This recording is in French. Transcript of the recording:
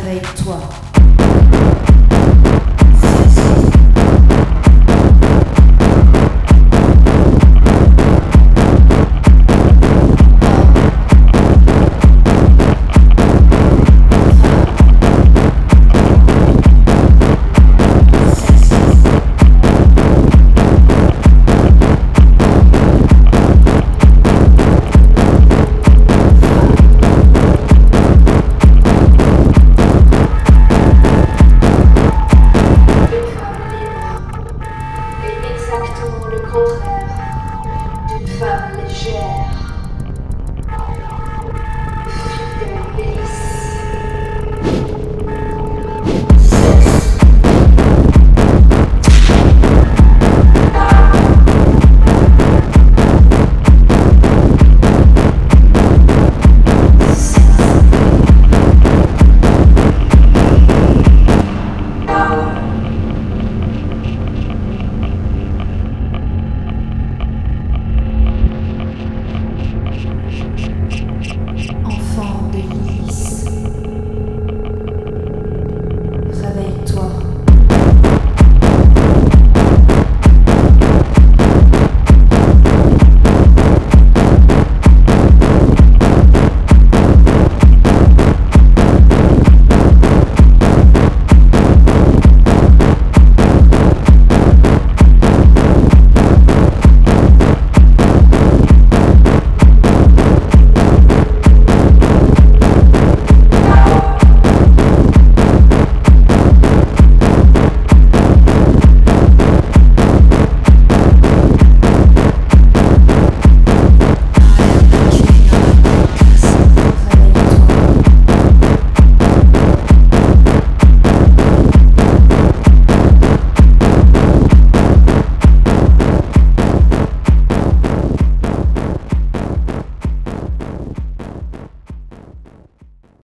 12.